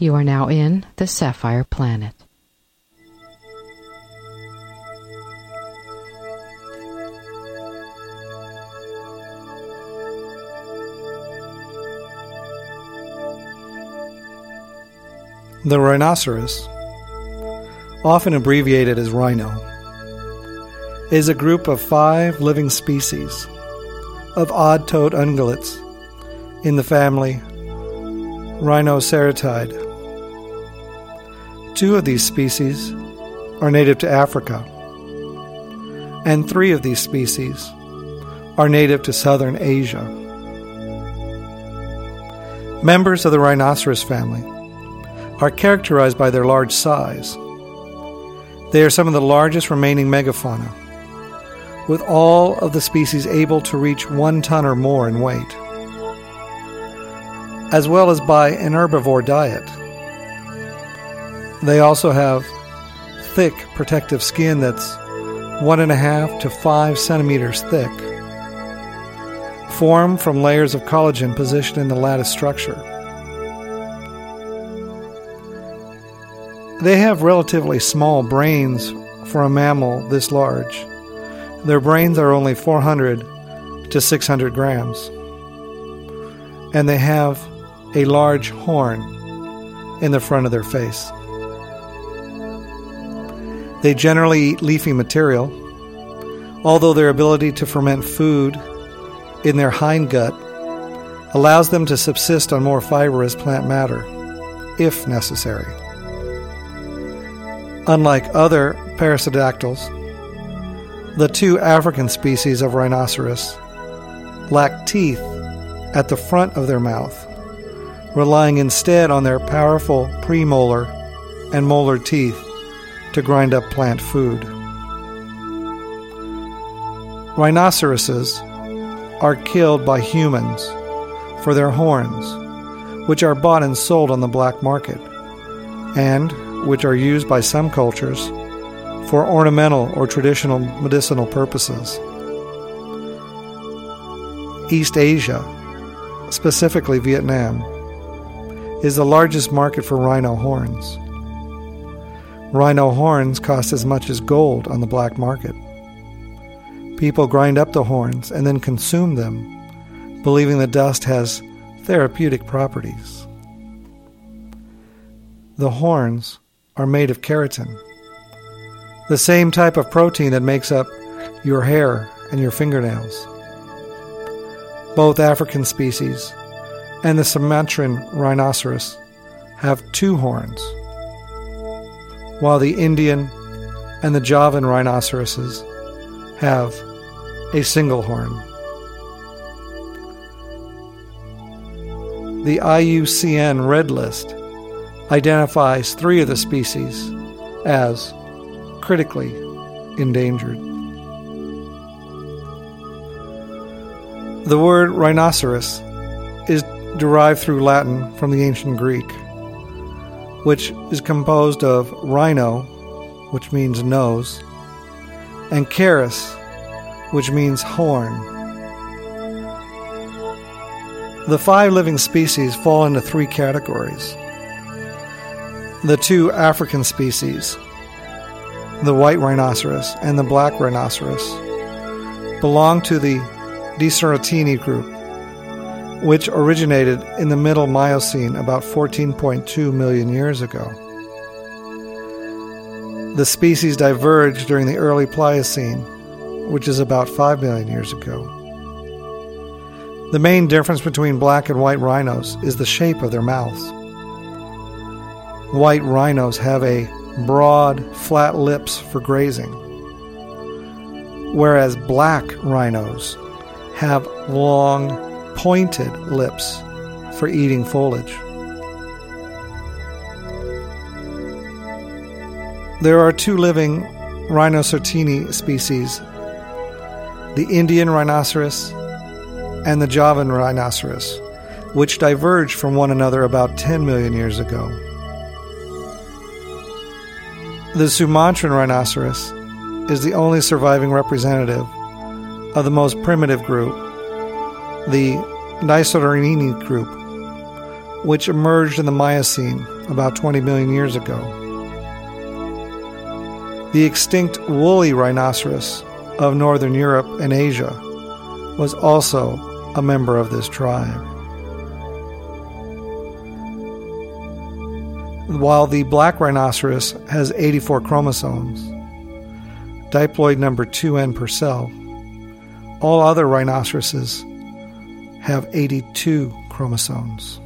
You are now in the Sapphire Planet. The rhinoceros, often abbreviated as rhino, is a group of five living species of odd toed ungulates in the family Rhinocerotidae. Two of these species are native to Africa, and three of these species are native to southern Asia. Members of the rhinoceros family are characterized by their large size. They are some of the largest remaining megafauna, with all of the species able to reach one ton or more in weight, as well as by an herbivore diet. They also have thick protective skin that's one and a half to five centimeters thick, formed from layers of collagen positioned in the lattice structure. They have relatively small brains for a mammal this large. Their brains are only 400 to 600 grams. And they have a large horn in the front of their face. They generally eat leafy material, although their ability to ferment food in their hindgut allows them to subsist on more fibrous plant matter, if necessary. Unlike other perissodactyls, the two African species of rhinoceros lack teeth at the front of their mouth, relying instead on their powerful premolar and molar teeth to grind up plant food. Rhinoceroses are killed by humans for their horns, which are bought and sold on the black market, and which are used by some cultures for ornamental or traditional medicinal purposes. East Asia, specifically Vietnam, is the largest market for rhino horns. Rhino horns cost as much as gold on the black market. People grind up the horns and then consume them, believing the dust has therapeutic properties. The horns are made of keratin, the same type of protein that makes up your hair and your fingernails. Both African species and the Sumatran rhinoceros have two horns, while the Indian and the Javan rhinoceroses have a single horn. The IUCN Red List identifies three of the species as critically endangered. The word rhinoceros is derived through Latin from the ancient Greek which is composed of rhino, which means nose, and keras, which means horn. The five living species fall into three categories. The two African species, the white rhinoceros and the black rhinoceros, belong to the Dicerotini group, which originated in the middle Miocene about 14.2 million years ago. The species diverged during the early Pliocene, which is about 5 million years ago. The main difference between black and white rhinos is the shape of their mouths. White rhinos have a broad, flat lips for grazing, whereas black rhinos have long, pointed lips for eating foliage. There are two living Rhinocerotini species the Indian rhinoceros and the Javan rhinoceros, which diverged from one another about 10 million years ago. The Sumatran rhinoceros is the only surviving representative of the most primitive group, the Dicerotini group, which emerged in the Miocene about 20 million years ago. The extinct woolly rhinoceros of northern Europe and Asia was also a member of this tribe. While the black rhinoceros has 84 chromosomes, diploid number 2n per cell, all other rhinoceroses have 82 chromosomes.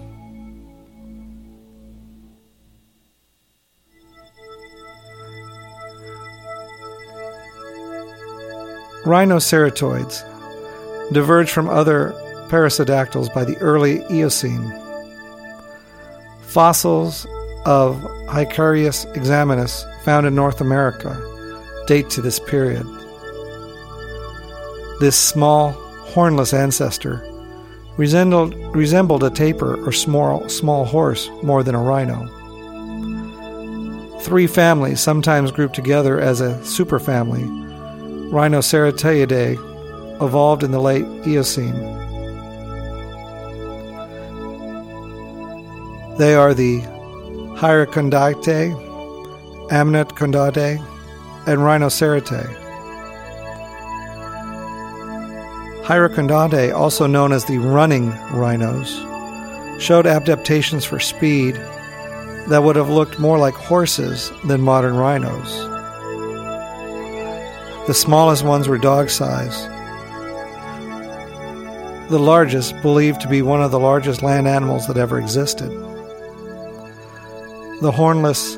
Rhinocerotoids diverged from other perissodactyls by the early Eocene. Fossils of Hyrachyus eximius found in North America date to this period. This small, hornless ancestor resembled, resembled a tapir or small, small horse more than a rhino. Three families, sometimes grouped together as a superfamily, Rhinocerateidae, evolved in the late Eocene. They are the Hyracondaceae, Amniocondaceae, and Rhinoceratae. Hyracondaceae, also known as the running rhinos, showed adaptations for speed that would have looked more like horses than modern rhinos. The smallest ones were dog size. The largest, believed to be one of the largest land animals that ever existed. The hornless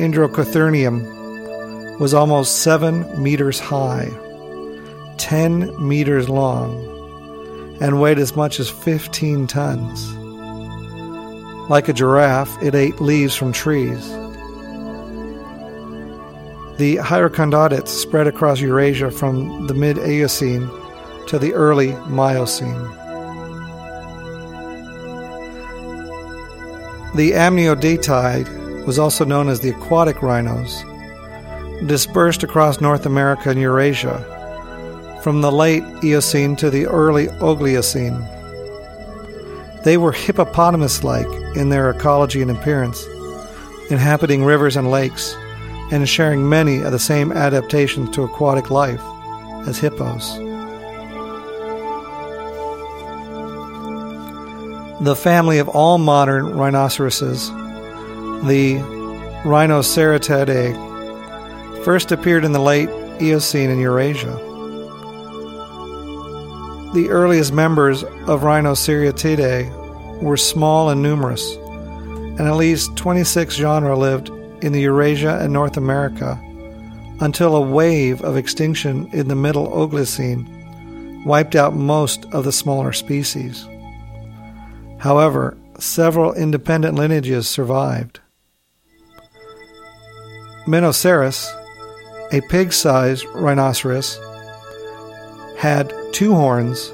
Indricotherium was almost seven meters high 10 meters long and weighed as much as 15 tons. Like a giraffe, it ate leaves from trees. The Hyracondates spread across Eurasia from the mid Eocene to the early Miocene. The Amniodatide was also known as the aquatic rhinos, dispersed across North America and Eurasia from the late Eocene to the early Oligocene. They were hippopotamus like in their ecology and appearance, inhabiting rivers and lakes, and sharing many of the same adaptations to aquatic life as hippos. The family of all modern rhinoceroses, the Rhinocerotidae, first appeared in the late Eocene in Eurasia the earliest members of Rhinocerotidae were small and numerous, and at least 26 genera lived in the Eurasia and North America until a wave of extinction in the Middle Oligocene wiped out most of the smaller species. However, several independent lineages survived. Menoceras, a pig sized rhinoceros, had two horns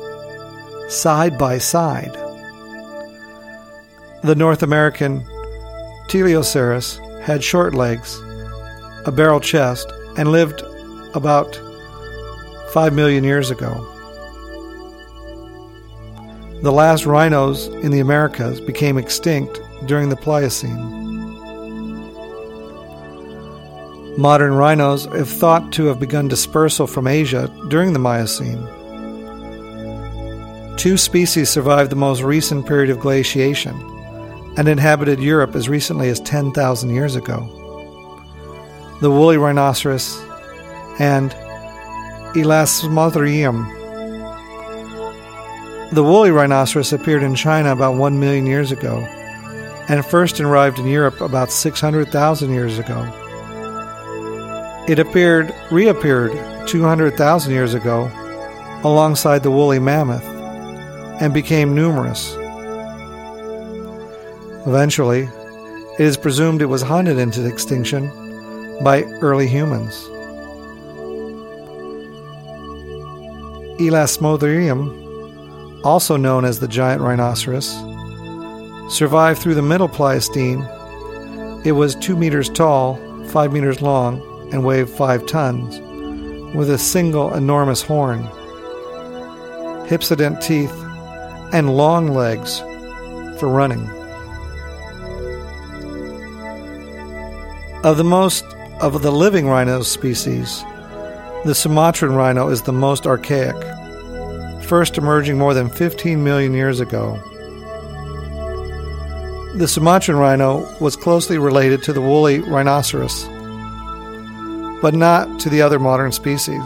side by side. The North American Teleoceras had short legs, a barrel chest, and lived about 5 million years ago. The last rhinos in the Americas became extinct during the Pliocene. Modern rhinos have thought to have begun dispersal from Asia during the Miocene. Two species survived the most recent period of glaciation and inhabited Europe as recently as 10,000 years ago. The woolly rhinoceros and Elasmotherium. The woolly rhinoceros appeared in China about 1 million years ago and first arrived in Europe about 600,000 years ago. It appeared reappeared 200,000 years ago alongside the woolly mammoth and became numerous. Eventually, it is presumed it was hunted into extinction by early humans. Elasmotherium, also known as the giant rhinoceros, survived through the Middle Pleistocene. It was 2 meters tall, 5 meters long, and weighed 5 tons, with a single enormous horn, hypsodont teeth, and long legs for running. Of the most of the living rhino species, the Sumatran rhino is the most archaic, first emerging more than 15 million years ago. The Sumatran rhino was closely related to the woolly rhinoceros, but not to the other modern species.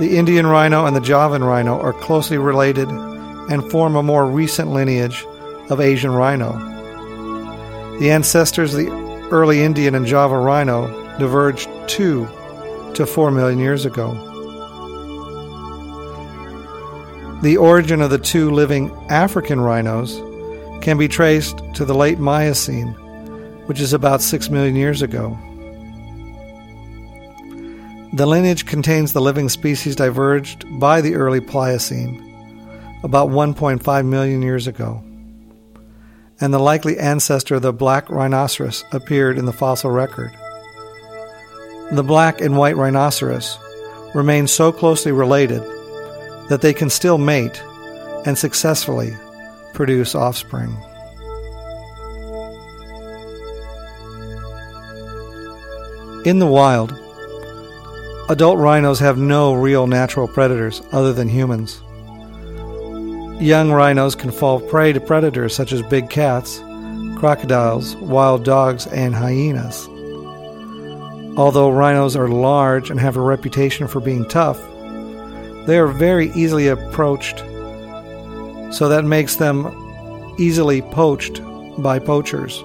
The Indian rhino and the Javan rhino are closely related and form a more recent lineage of Asian rhino. The ancestors of the early Indian and Java rhino diverged two to 4 million years ago. The origin of the two living African rhinos can be traced to the late Miocene, which is about 6 million years ago. The lineage contains the living species diverged by the early Pliocene, about 1.5 million years ago, and the likely ancestor of the black rhinoceros appeared in the fossil record. The black and white rhinoceros remain so closely related that they can still mate and successfully produce offspring. In the wild, adult rhinos have no real natural predators other than humans. Young rhinos can fall prey to predators such as big cats, crocodiles, wild dogs, and hyenas. Although rhinos are large and have a reputation for being tough, they are very easily approached, so that makes them easily poached by poachers.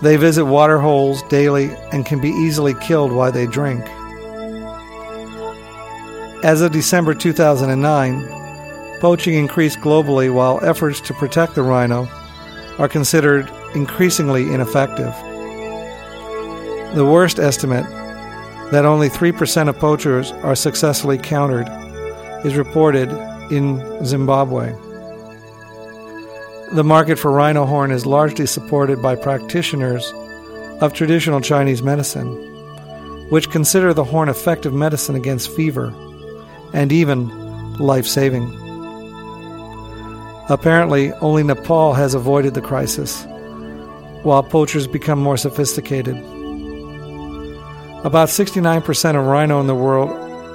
They visit water holes daily and can be easily killed while they drink. As of December 2009, poaching increased globally while efforts to protect the rhino are considered increasingly ineffective. The worst estimate, that only 3% of poachers are successfully countered, is reported in Zimbabwe. The market for rhino horn is largely supported by practitioners of traditional Chinese medicine, which consider the horn effective medicine against fever and even life saving. Apparently, only Nepal has avoided the crisis, while poachers become more sophisticated. About 69% of rhino in the world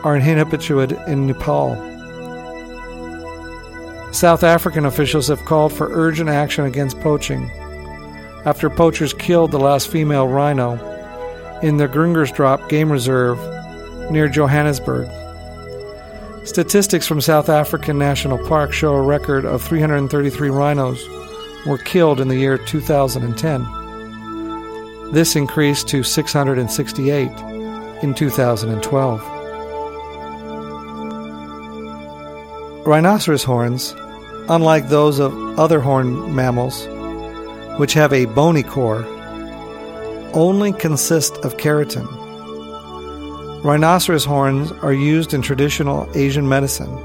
are inhabited in Nepal. South African officials have called for urgent action against poaching after poachers killed the last female rhino in the Krugersdorp Game Reserve near Johannesburg. Statistics from South African National Park show a record of 333 rhinos were killed in the year 2010. This increased to 668 in 2012. Rhinoceros horns, unlike those of other horned mammals, which have a bony core, only consist of keratin. Rhinoceros horns are used in traditional Asian medicine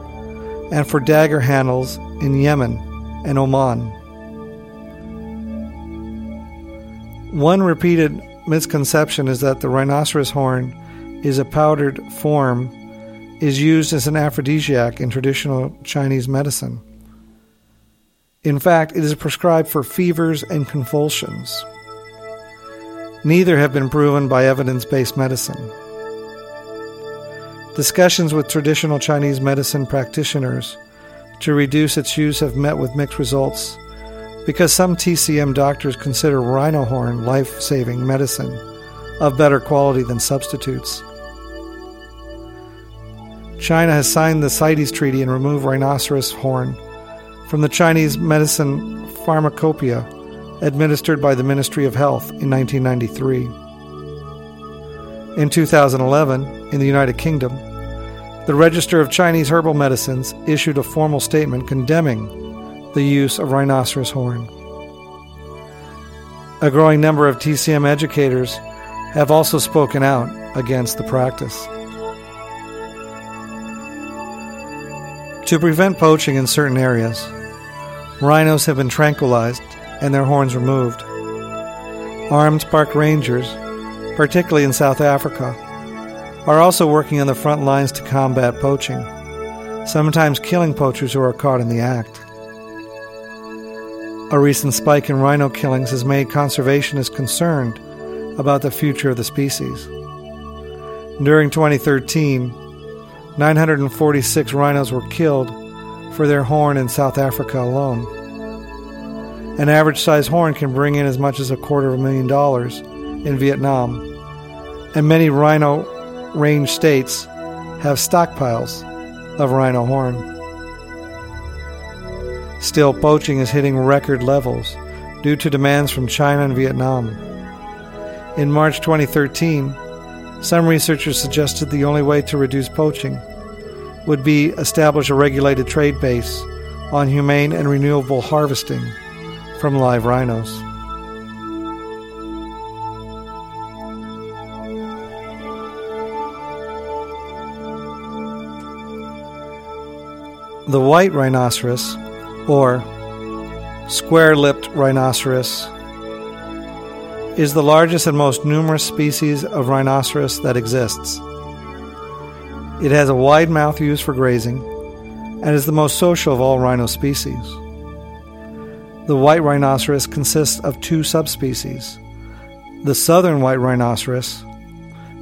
and for dagger handles in Yemen and Oman. One repeated misconception is that the rhinoceros horn is a powdered form is used as an aphrodisiac in traditional Chinese medicine. In fact, it is prescribed for fevers and convulsions. Neither have been proven by evidence based medicine. Discussions with traditional Chinese medicine practitioners to reduce its use have met with mixed results because some TCM doctors consider rhino horn life saving medicine of better quality than substitutes. China has signed the CITES Treaty and removed rhinoceros horn from the Chinese medicine pharmacopoeia administered by the Ministry of Health in 1993. In 2011, in the United Kingdom, the Register of Chinese Herbal Medicines issued a formal statement condemning the use of rhinoceros horn. A growing number of TCM educators have also spoken out against the practice. To prevent poaching in certain areas, rhinos have been tranquilized and their horns removed. Armed park rangers, particularly in South Africa, are also working on the front lines to combat poaching, sometimes killing poachers who are caught in the act. A recent spike in rhino killings has made conservationists concerned about the future of the species. During 2013, 946 rhinos were killed for their horn in South Africa alone. An average size horn can bring in as much as a quarter of a million dollars in Vietnam, and many rhino range states have stockpiles of rhino horn. Still, poaching is hitting record levels due to demands from China and Vietnam. In March 2013, some researchers suggested the only way to reduce poaching would be establish a regulated trade base on humane and renewable harvesting from live rhinos. The white rhinoceros, or square lipped rhinoceros, is the largest and most numerous species of rhinoceros that exists. It has a wide mouth used for grazing and is the most social of all rhino species. The white rhinoceros consists of two subspecies the southern white rhinoceros,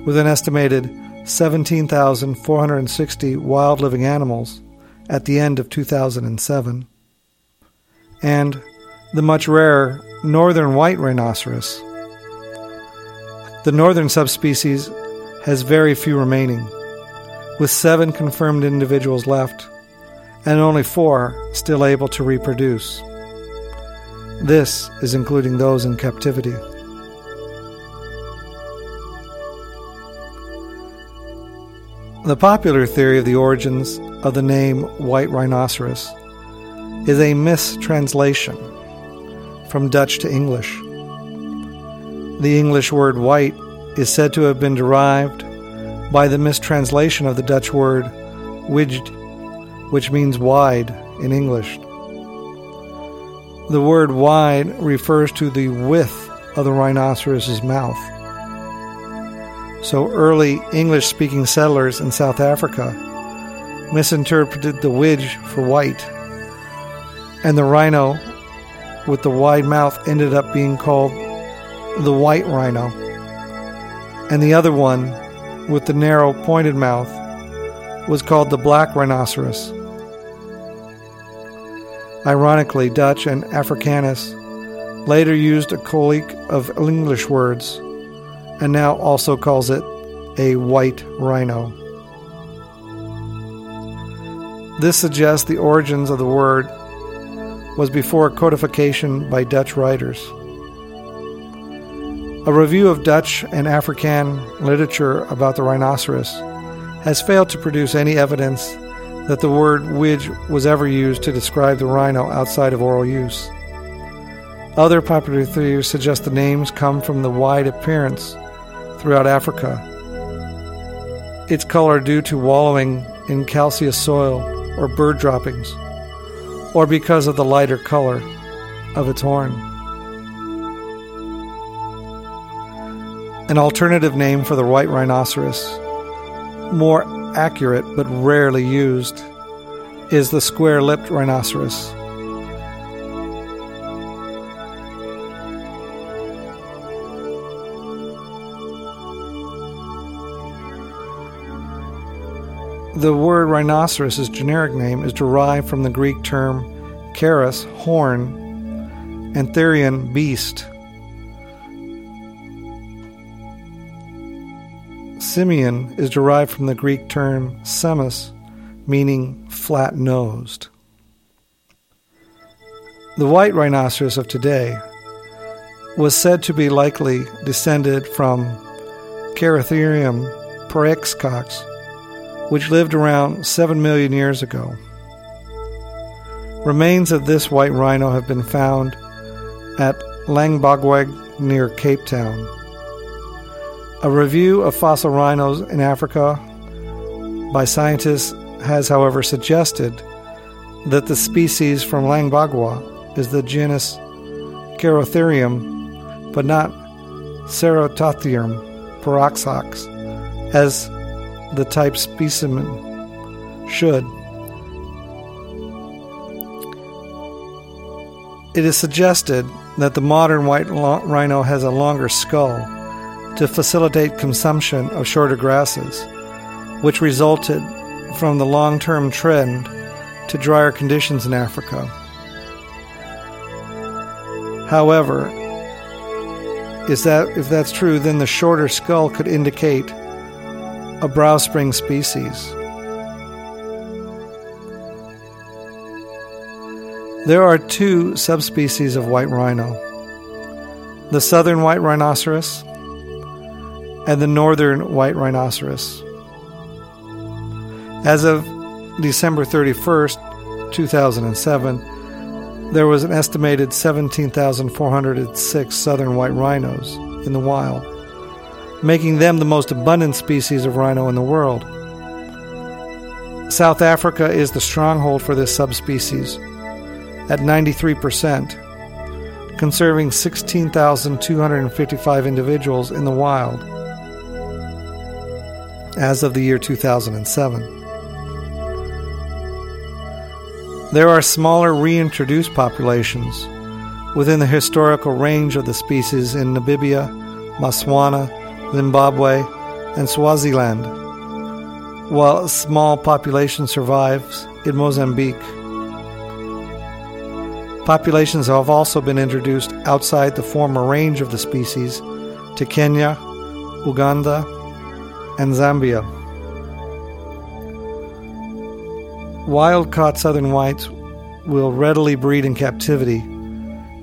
with an estimated 17,460 wild living animals at the end of 2007, and the much rarer northern white rhinoceros the northern subspecies has very few remaining, with seven confirmed individuals left and only four still able to reproduce. This is including those in captivity. The popular theory of the origins of the name white rhinoceros is a mistranslation from Dutch to English. The English word white is said to have been derived by the mistranslation of the Dutch word "wijd," which means wide in English. The word wide refers to the width of the rhinoceros's mouth. So early English speaking settlers in South Africa misinterpreted the widge for white, and the rhino with the wide mouth ended up being called the white rhino, and the other one, with the narrow pointed mouth, was called the black rhinoceros. Ironically, Dutch and Afrikaners later used a colloque of English words and now also calls it a white rhino. This suggests the origins of the word was before codification by Dutch writers. A review of Dutch and African literature about the rhinoceros has failed to produce any evidence that the word widge was ever used to describe the rhino outside of oral use. Other popular theories suggest the names come from the wide appearance throughout Africa, its color due to wallowing in calcareous soil or bird droppings, or because of the lighter color of its horn. An alternative name for the white rhinoceros, more accurate but rarely used, is the square lipped rhinoceros. The word rhinoceros' generic name is derived from the Greek term keras, horn, and therion, beast. Simian is derived from the Greek term semus, meaning flat nosed. The white rhinoceros of today was said to be likely descended from Ceratotherium parexcox, which lived around 7 million years ago. Remains of this white rhino have been found at Langebaanweg near Cape Town. A review of fossil rhinos in Africa by scientists has, however, suggested that the species from Langbogwa is the genus Ceratotherium, but not Ceratophrym parexcox, as the type specimen should. It is suggested that the modern white rhino has a longer skull to facilitate consumption of shorter grasses, which resulted from the long term trend to drier conditions in Africa. However, is that if that's true, then the shorter skull could indicate a browspring species. There are two subspecies of white rhino the southern white rhinoceros and the northern white rhinoceros. As of December 31st, 2007, there was an estimated 17,406 southern white rhinos in the wild making them the most abundant species of rhino in the world. South Africa is the stronghold for this subspecies at 93%, conserving 16,255 individuals in the wild as of the year 2007. There are smaller reintroduced populations within the historical range of the species in Namibia, Botswana, Zimbabwe, and Swaziland, while a small population survives in Mozambique. Populations have also been introduced outside the former range of the species to Kenya, Uganda, and Zambia. Wild caught southern whites will readily breed in captivity,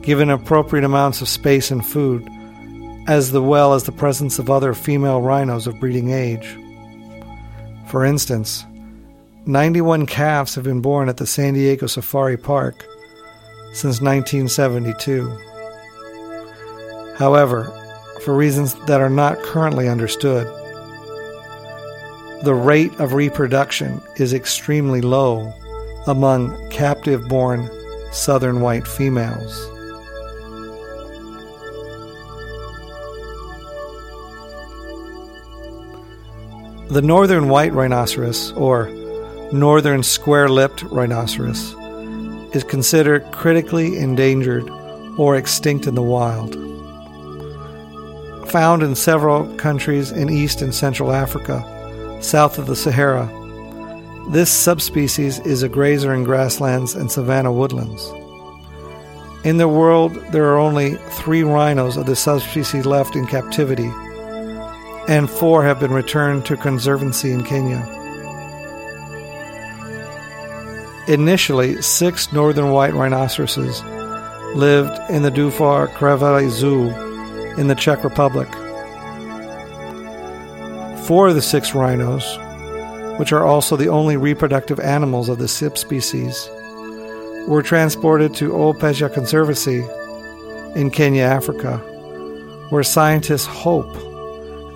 given appropriate amounts of space and food as well as the presence of other female rhinos of breeding age. For instance, 91 calves have been born at the San Diego Safari Park since 1972. However, for reasons that are not currently understood, the rate of reproduction is extremely low among captive born southern white females. The northern white rhinoceros, or northern square lipped rhinoceros, is considered critically endangered or extinct in the wild. Found in several countries in East and Central Africa, south of the Sahara, this subspecies is a grazer in grasslands and savanna woodlands. In the world, there are only three rhinos of this subspecies left in captivity and four have been returned to conservancy in Kenya. Initially, six northern white rhinoceroses lived in the Dvůr Králové Zoo in the Czech Republic. Four of the six rhinos, which are also the only reproductive animals of the subspecies, were transported to Ol Conservancy in Kenya, Africa, where scientists hope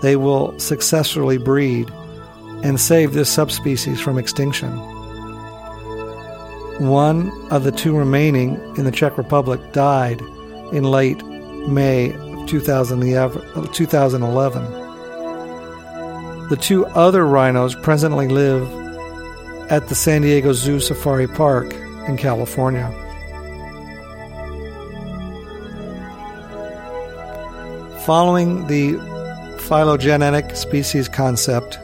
they will successfully breed and save this subspecies from extinction. One of the two remaining in the Czech Republic died in late May 2011. The two other rhinos presently live at the San Diego Zoo Safari Park in California. Following the phylogenetic species concept,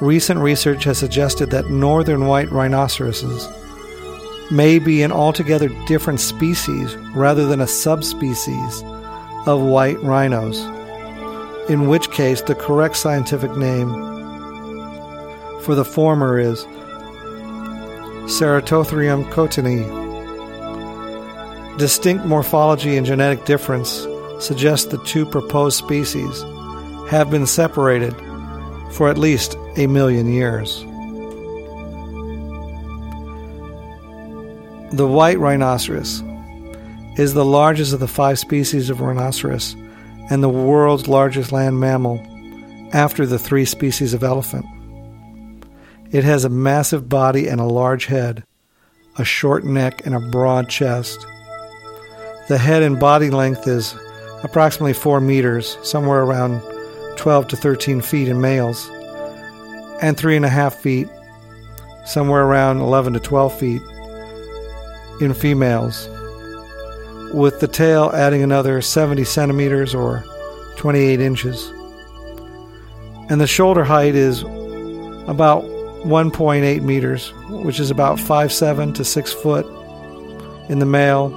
recent research has suggested that northern white rhinoceroses may be an altogether different species rather than a subspecies of white rhinos, in which case the correct scientific name for the former is Ceratotherium cottoni. Distinct morphology and genetic difference suggest the two proposed species have been separated for at least a million years. The white rhinoceros is the largest of the five species of rhinoceros and the world's largest land mammal after the three species of elephant. It has a massive body and a large head, a short neck, and a broad chest. The head and body length is approximately 4 meters, somewhere around 12 to 13 feet in males, and 3.5 feet, somewhere around 11 to 12 feet in females, with the tail adding another 70 centimeters or 28 inches. And the shoulder height is about 1.8 meters, which is about 5'7 to 6 foot in the male,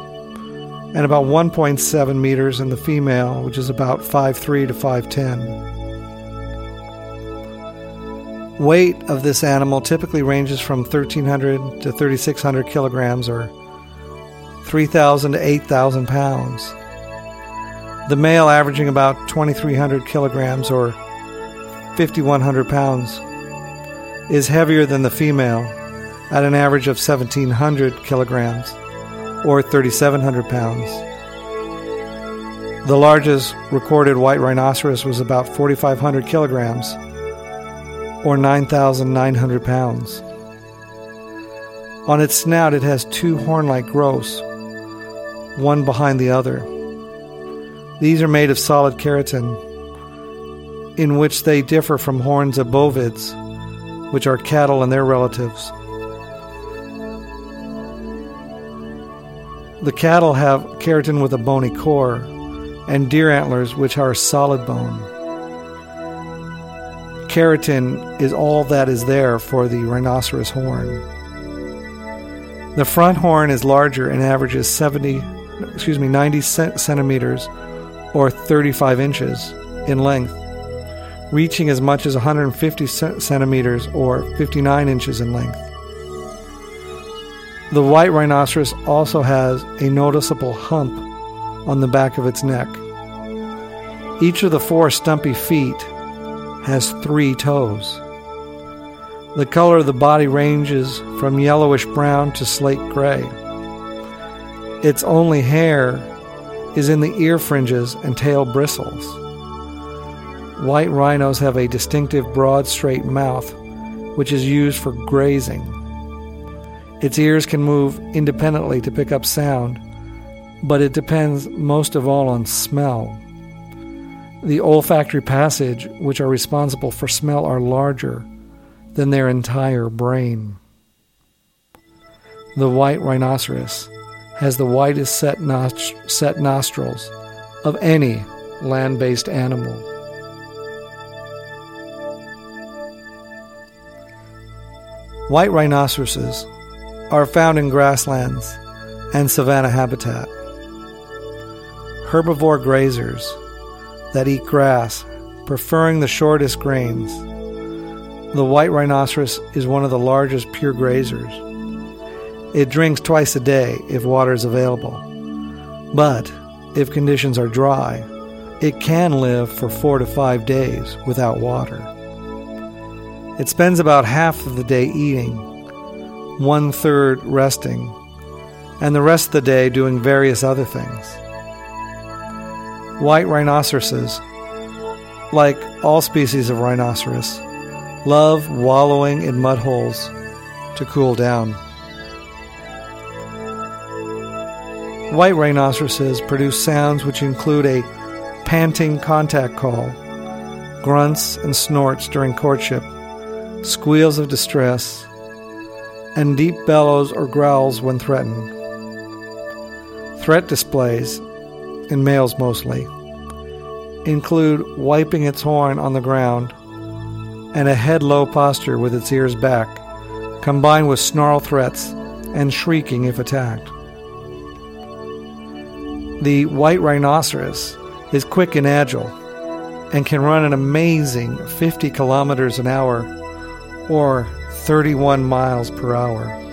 and about 1.7 meters in the female, which is about 5'3 to 5'10. Weight of this animal typically ranges from 1,300 to 3,600 kilograms or 3,000 to 8,000 pounds. The male averaging about 2,300 kilograms or 5,100 pounds is heavier than the female at an average of 1,700 kilograms or 3,700 pounds. The largest recorded white rhinoceros was about 4,500 kilograms or 9,900 pounds. On its snout, it has two horn like growths, one behind the other. These are made of solid keratin, in which they differ from horns of bovids, which are cattle and their relatives. The cattle have keratin with a bony core, and deer antlers, which are solid bone. Keratin is all that is there for the rhinoceros horn. The front horn is larger and averages 70 excuse me, 90 centimeters or 35 inches in length, reaching as much as 150 centimeters or 59 inches in length. The white rhinoceros also has a noticeable hump on the back of its neck. Each of the four stumpy feet has three toes. The color of the body ranges from yellowish brown to slate gray. Its only hair is in the ear fringes and tail bristles. White rhinos have a distinctive broad, straight mouth, which is used for grazing. Its ears can move independently to pick up sound, but it depends most of all on smell. The olfactory passage, which are responsible for smell, are larger than their entire brain. The white rhinoceros has the widest set, nost- set nostrils of any land based animal. White rhinoceroses are found in grasslands and savanna habitat. Herbivore grazers that eat grass, preferring the shortest grains. The white rhinoceros is one of the largest pure grazers. It drinks twice a day if water is available. But if conditions are dry, it can live for four to five days without water. It spends about half of the day eating, one third resting, and the rest of the day doing various other things. White rhinoceroses, like all species of rhinoceros, love wallowing in mud holes to cool down. White rhinoceroses produce sounds which include a panting contact call, grunts and snorts during courtship, squeals of distress, and deep bellows or growls when threatened. Threat displays, in males mostly, include wiping its horn on the ground and a head low posture with its ears back, combined with snarl threats and shrieking if attacked. The white rhinoceros is quick and agile and can run an amazing 50 kilometers an hour or 31 miles per hour.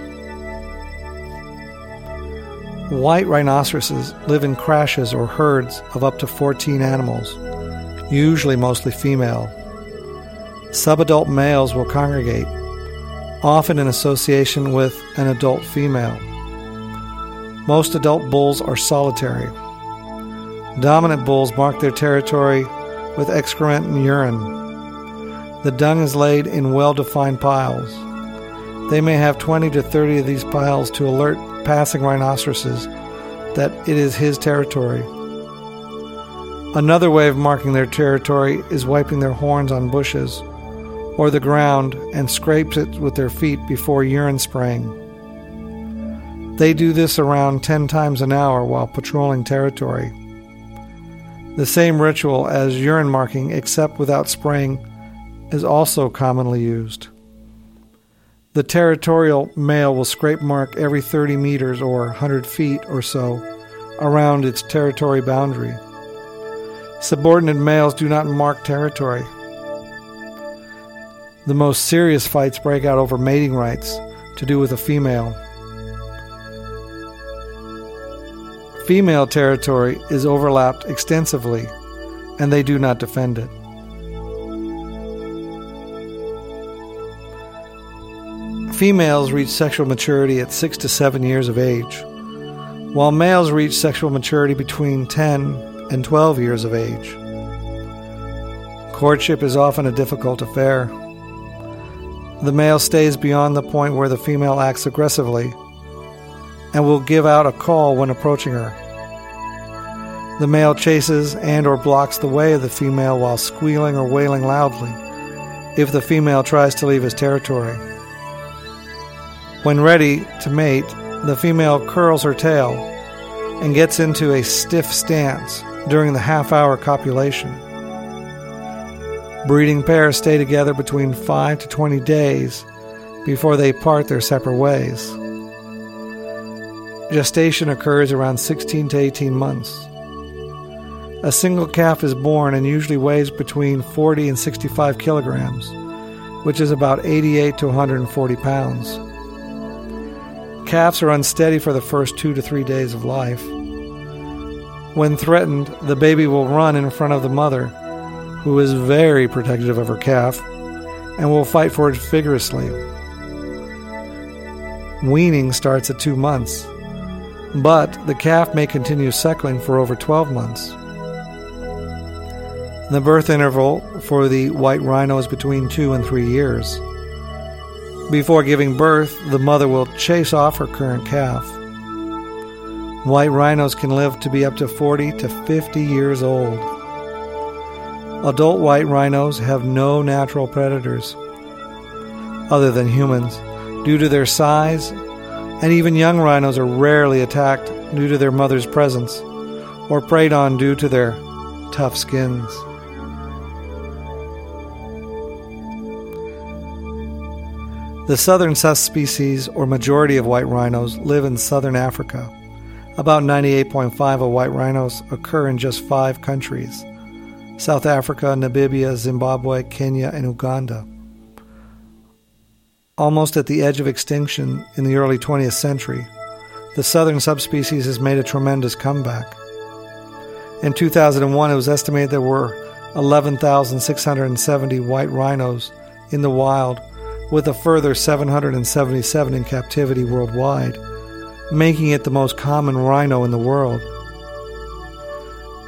White rhinoceroses live in crashes or herds of up to 14 animals, usually mostly female. Subadult males will congregate, often in association with an adult female. Most adult bulls are solitary. Dominant bulls mark their territory with excrement and urine. The dung is laid in well defined piles. They may have 20 to 30 of these piles to alert passing rhinoceroses that it is his territory. Another way of marking their territory is wiping their horns on bushes or the ground and scrapes it with their feet before urine spraying. They do this around 10 times an hour while patrolling territory. The same ritual as urine marking, except without spraying, is also commonly used. The territorial male will scrape mark every 30 meters or 100 feet or so around its territory boundary. Subordinate males do not mark territory. The most serious fights break out over mating rights to do with a female. Female territory is overlapped extensively, and they do not defend it. Females reach sexual maturity at 6 to 7 years of age, while males reach sexual maturity between 10 and 12 years of age. Courtship is often a difficult affair. The male stays beyond the point where the female acts aggressively and will give out a call when approaching her. The male chases and or blocks the way of the female while squealing or wailing loudly if the female tries to leave his territory. When ready to mate, the female curls her tail and gets into a stiff stance during the half hour copulation. Breeding pairs stay together between 5 to 20 days before they part their separate ways. Gestation occurs around 16 to 18 months. A single calf is born and usually weighs between 40 and 65 kilograms, which is about 88 to 140 pounds. Calves are unsteady for the first two to three days of life. When threatened, the baby will run in front of the mother, who is very protective of her calf, and will fight for it vigorously. Weaning starts at two months, but the calf may continue suckling for over 12 months. The birth interval for the white rhino is between two and three years. Before giving birth, the mother will chase off her current calf. White rhinos can live to be up to 40 to 50 years old. Adult white rhinos have no natural predators other than humans due to their size, and even young rhinos are rarely attacked due to their mother's presence or preyed on due to their tough skins. The southern subspecies or majority of white rhinos live in southern Africa. About 98.5 of white rhinos occur in just five countries South Africa, Namibia, Zimbabwe, Kenya, and Uganda. Almost at the edge of extinction in the early 20th century, the southern subspecies has made a tremendous comeback. In 2001, it was estimated there were 11,670 white rhinos in the wild with a further 777 in captivity worldwide, making it the most common rhino in the world.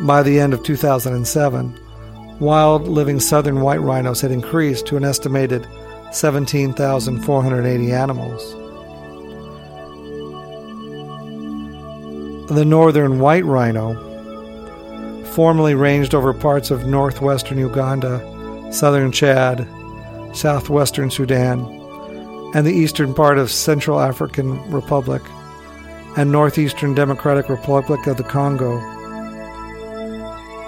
By the end of 2007, wild living southern white rhinos had increased to an estimated 17,480 animals. The northern white rhino, formerly ranged over parts of northwestern Uganda, southern Chad, southwestern Sudan, and the eastern part of Central African Republic and northeastern Democratic Republic of the Congo.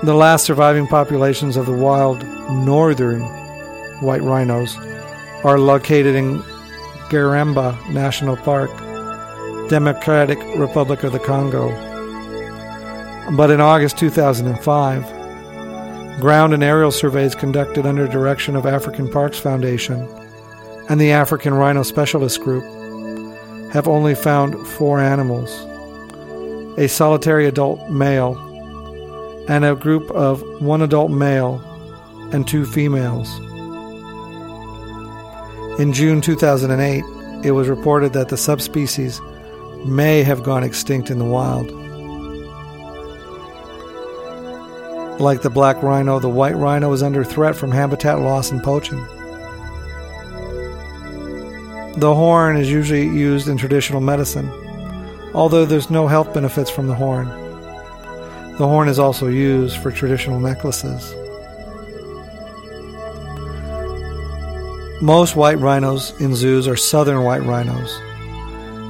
The last surviving populations of the wild northern white rhinos are located in Garamba National Park, Democratic Republic of the Congo. But in August 2005, ground and aerial surveys conducted under direction of African Parks Foundation and the African Rhino Specialist Group have only found four animals a solitary adult male and a group of one adult male and two females. In June 2008, it was reported that the subspecies may have gone extinct in the wild. Like the black rhino, the white rhino is under threat from habitat loss and poaching. The horn is usually used in traditional medicine, although there's no health benefits from the horn. The horn is also used for traditional necklaces. Most white rhinos in zoos are southern white rhinos.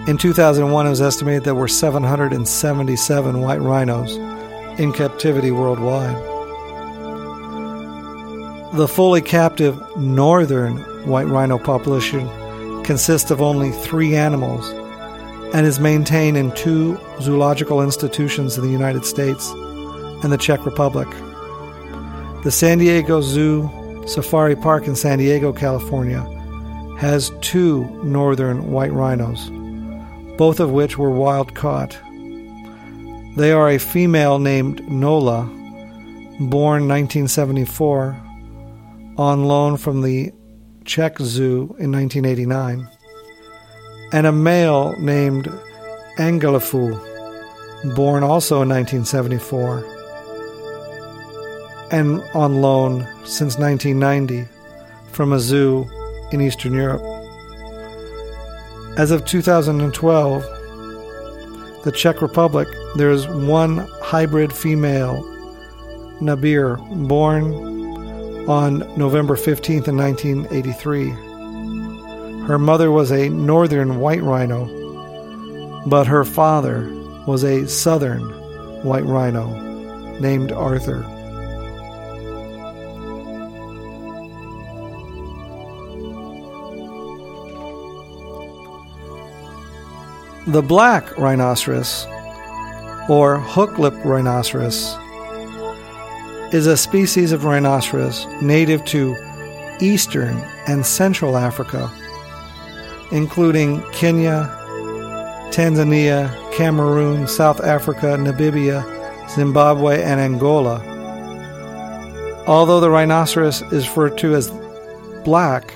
In 2001, it was estimated there were 777 white rhinos in captivity worldwide. The fully captive northern white rhino population consists of only three animals and is maintained in two zoological institutions in the United States and the Czech Republic. The San Diego Zoo Safari Park in San Diego, California, has two northern white rhinos, both of which were wild caught. They are a female named Nola, born 1974, on loan from the Czech Zoo in 1989, and a male named Angalifu, born also in 1974, and on loan since 1990 from a zoo in Eastern Europe. As of 2012, the Czech Republic, there is one hybrid female, Nabir, born on November 15th in 1983. Her mother was a northern white rhino, but her father was a southern white rhino named Arthur. The black rhinoceros, or hook lip rhinoceros, is a species of rhinoceros native to eastern and central Africa, including Kenya, Tanzania, Cameroon, South Africa, Namibia, Zimbabwe, and Angola. Although the rhinoceros is referred to as black,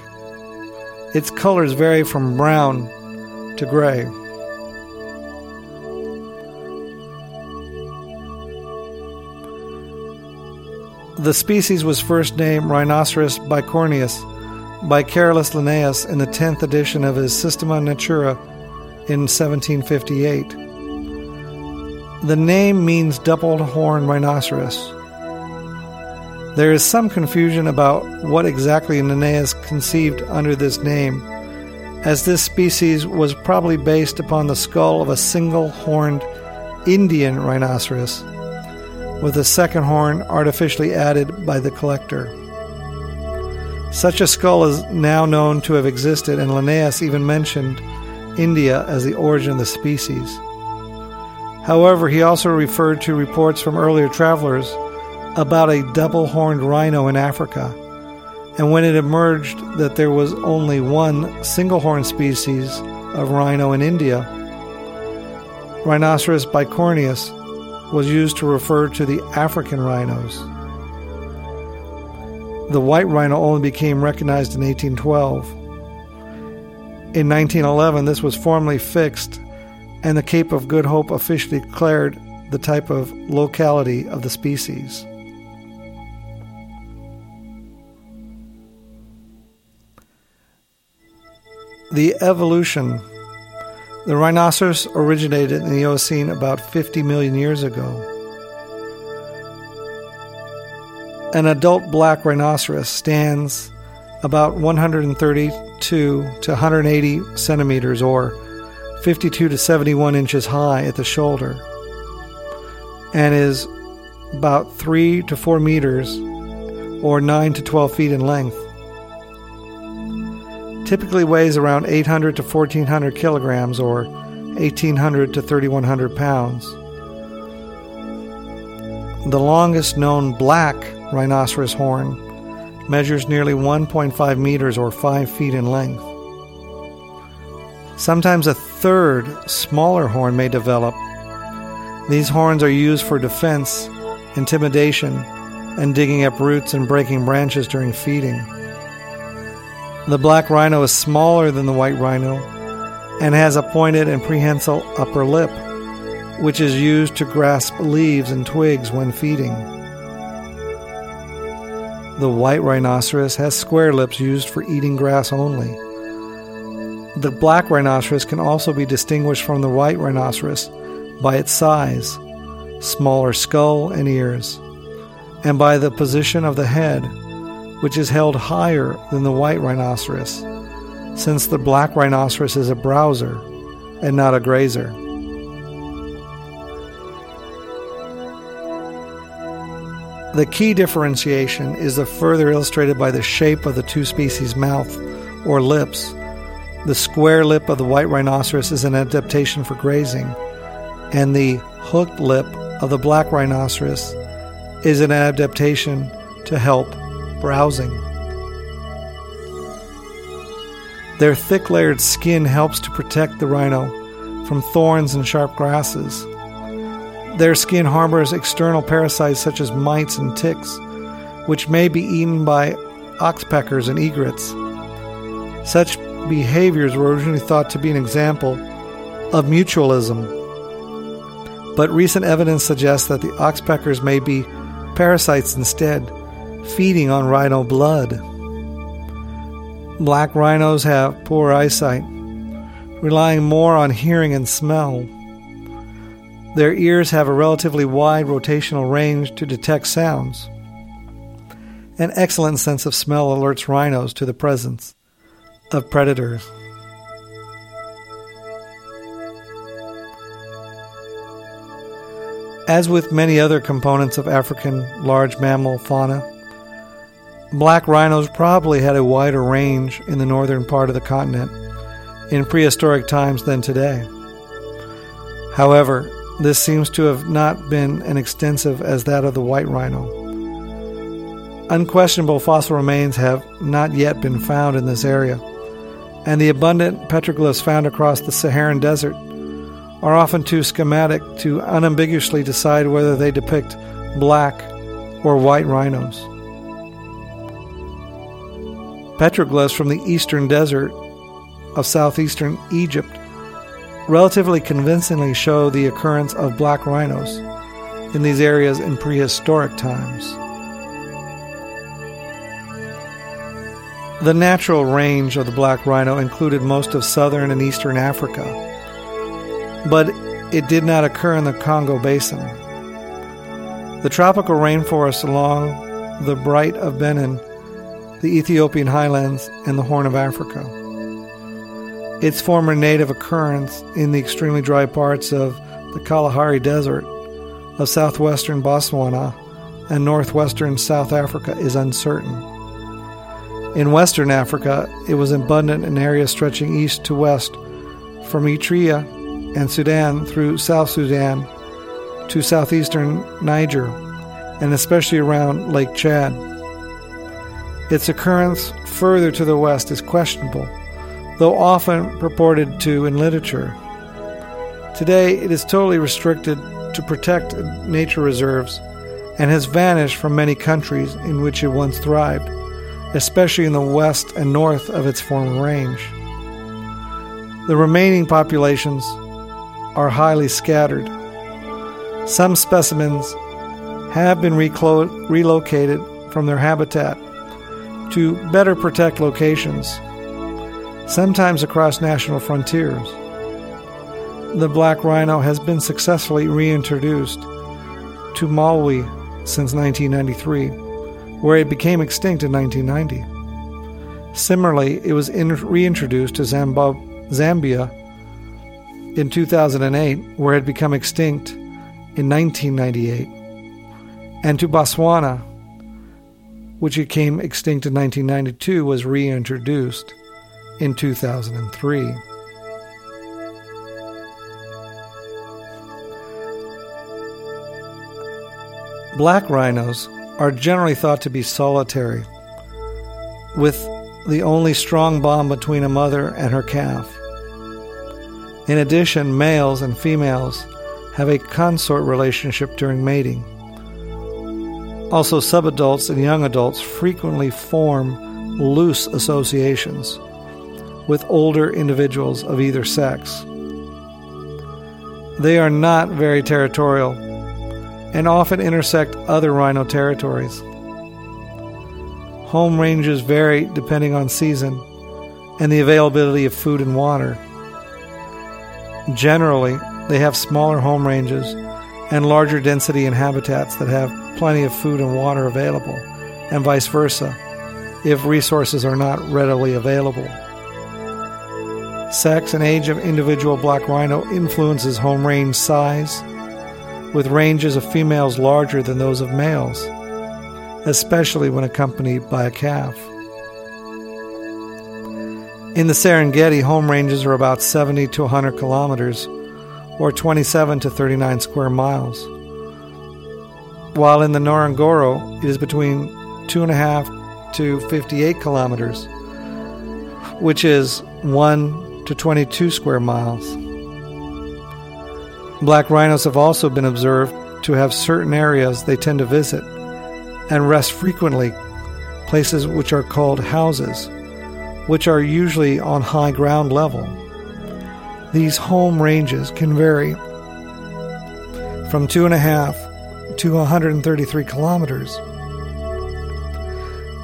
its colors vary from brown to gray. The species was first named Rhinoceros bicornis by Carolus Linnaeus in the 10th edition of his Systema Naturae in 1758. The name means double horned rhinoceros. There is some confusion about what exactly Linnaeus conceived under this name, as this species was probably based upon the skull of a single horned Indian rhinoceros with a second horn artificially added by the collector. Such a skull is now known to have existed, and Linnaeus even mentioned India as the origin of the species. However, he also referred to reports from earlier travelers about a double horned rhino in Africa, and when it emerged that there was only one single horned species of rhino in India, Rhinoceros bicornis was used to refer to the African rhinos. The white rhino only became recognized in 1812. In 1911, this was formally fixed, and the Cape of Good Hope officially declared the type of locality of the species. The evolution the rhinoceros originated in the Eocene about 50 million years ago. An adult black rhinoceros stands about 132 to 180 centimeters or 52 to 71 inches high at the shoulder and is about 3 to 4 meters or 9 to 12 feet in length. Typically weighs around 800 to 1400 kilograms or 1800 to 3100 pounds. The longest known black rhinoceros horn measures nearly 1.5 meters or 5 feet in length. Sometimes a third, smaller horn may develop. These horns are used for defense, intimidation, and digging up roots and breaking branches during feeding. The black rhino is smaller than the white rhino and has a pointed and prehensile upper lip, which is used to grasp leaves and twigs when feeding. The white rhinoceros has square lips used for eating grass only. The black rhinoceros can also be distinguished from the white rhinoceros by its size, smaller skull and ears, and by the position of the head, which is held higher than the white rhinoceros, since the black rhinoceros is a browser and not a grazer. The key differentiation is the further illustrated by the shape of the two species' mouth or lips. The square lip of the white rhinoceros is an adaptation for grazing, and the hooked lip of the black rhinoceros is an adaptation to help browsing. Their thick layered skin helps to protect the rhino from thorns and sharp grasses. Their skin harbors external parasites such as mites and ticks, which may be eaten by oxpeckers and egrets. Such behaviors were originally thought to be an example of mutualism, but recent evidence suggests that the oxpeckers may be parasites instead, feeding on rhino blood. Black rhinos have poor eyesight, relying more on hearing and smell. Their ears have a relatively wide rotational range to detect sounds. An excellent sense of smell alerts rhinos to the presence of predators. As with many other components of African large mammal fauna, black rhinos probably had a wider range in the northern part of the continent in prehistoric times than today. However, this seems to have not been as extensive as that of the white rhino. Unquestionable fossil remains have not yet been found in this area, and the abundant petroglyphs found across the Saharan desert are often too schematic to unambiguously decide whether they depict black or white rhinos. Petroglyphs from the eastern desert of southeastern Egypt relatively convincingly show the occurrence of black rhinos in these areas in prehistoric times. The natural range of the black rhino included most of southern and eastern Africa, but it did not occur in the Congo Basin. The tropical rainforests along the Bight of Benin, the Ethiopian highlands, and the Horn of Africa its former native occurrence in the extremely dry parts of the Kalahari Desert of southwestern Botswana and northwestern South Africa is uncertain. In western Africa, it was abundant in areas stretching east to west from Eritrea and Sudan through South Sudan to southeastern Niger and especially around Lake Chad. Its occurrence further to the west is questionable though often purported to in literature. Today, it is totally restricted to protect nature reserves and has vanished from many countries in which it once thrived, especially in the west and north of its former range. The remaining populations are highly scattered. Some specimens have been reclo- relocated from their habitat to better protect locations sometimes across national frontiers. The black rhino has been successfully reintroduced to Malawi since 1993, where it became extinct in 1990. Similarly, it was in- reintroduced to Zambia in 2008, where it had become extinct in 1998, and to Botswana, which became extinct in 1992, was reintroduced in 2003. Black rhinos are generally thought to be solitary, with the only strong bond between a mother and her calf. In addition, males and females have a consort relationship during mating. Also, subadults and young adults frequently form loose associations with older individuals of either sex. They are not very territorial and often intersect other rhino territories. Home ranges vary depending on season and the availability of food and water. Generally, they have smaller home ranges and larger density in habitats that have plenty of food and water available, and vice versa, if resources are not readily available. Sex and age of individual black rhino influences home range size, with ranges of females larger than those of males, especially when accompanied by a calf. In the Serengeti, home ranges are about 70 to 100 kilometers, or 27 to 39 square miles, while in the Ngorongoro, it is between 2.5 to 58 kilometers, which is 1 to 22 square miles. Black rhinos have also been observed to have certain areas they tend to visit and rest frequently, places which are called houses, which are usually on high ground level. These home ranges can vary from two and a half to 133 kilometers,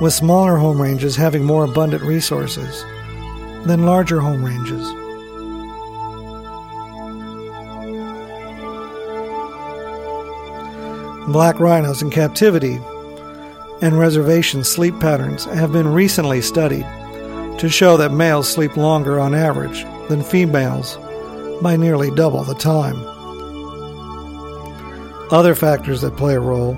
with smaller home ranges having more abundant resources than larger home ranges. black rhinos in captivity and reservation sleep patterns have been recently studied to show that males sleep longer on average than females by nearly double the time. Other factors that play a role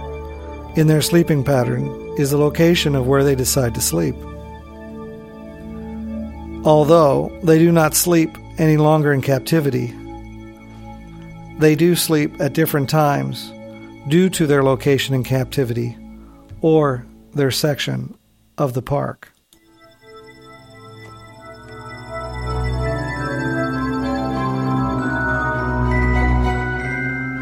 in their sleeping pattern is the location of where they decide to sleep. Although they do not sleep any longer in captivity, they do sleep at different times due to their location in captivity or their section of the park.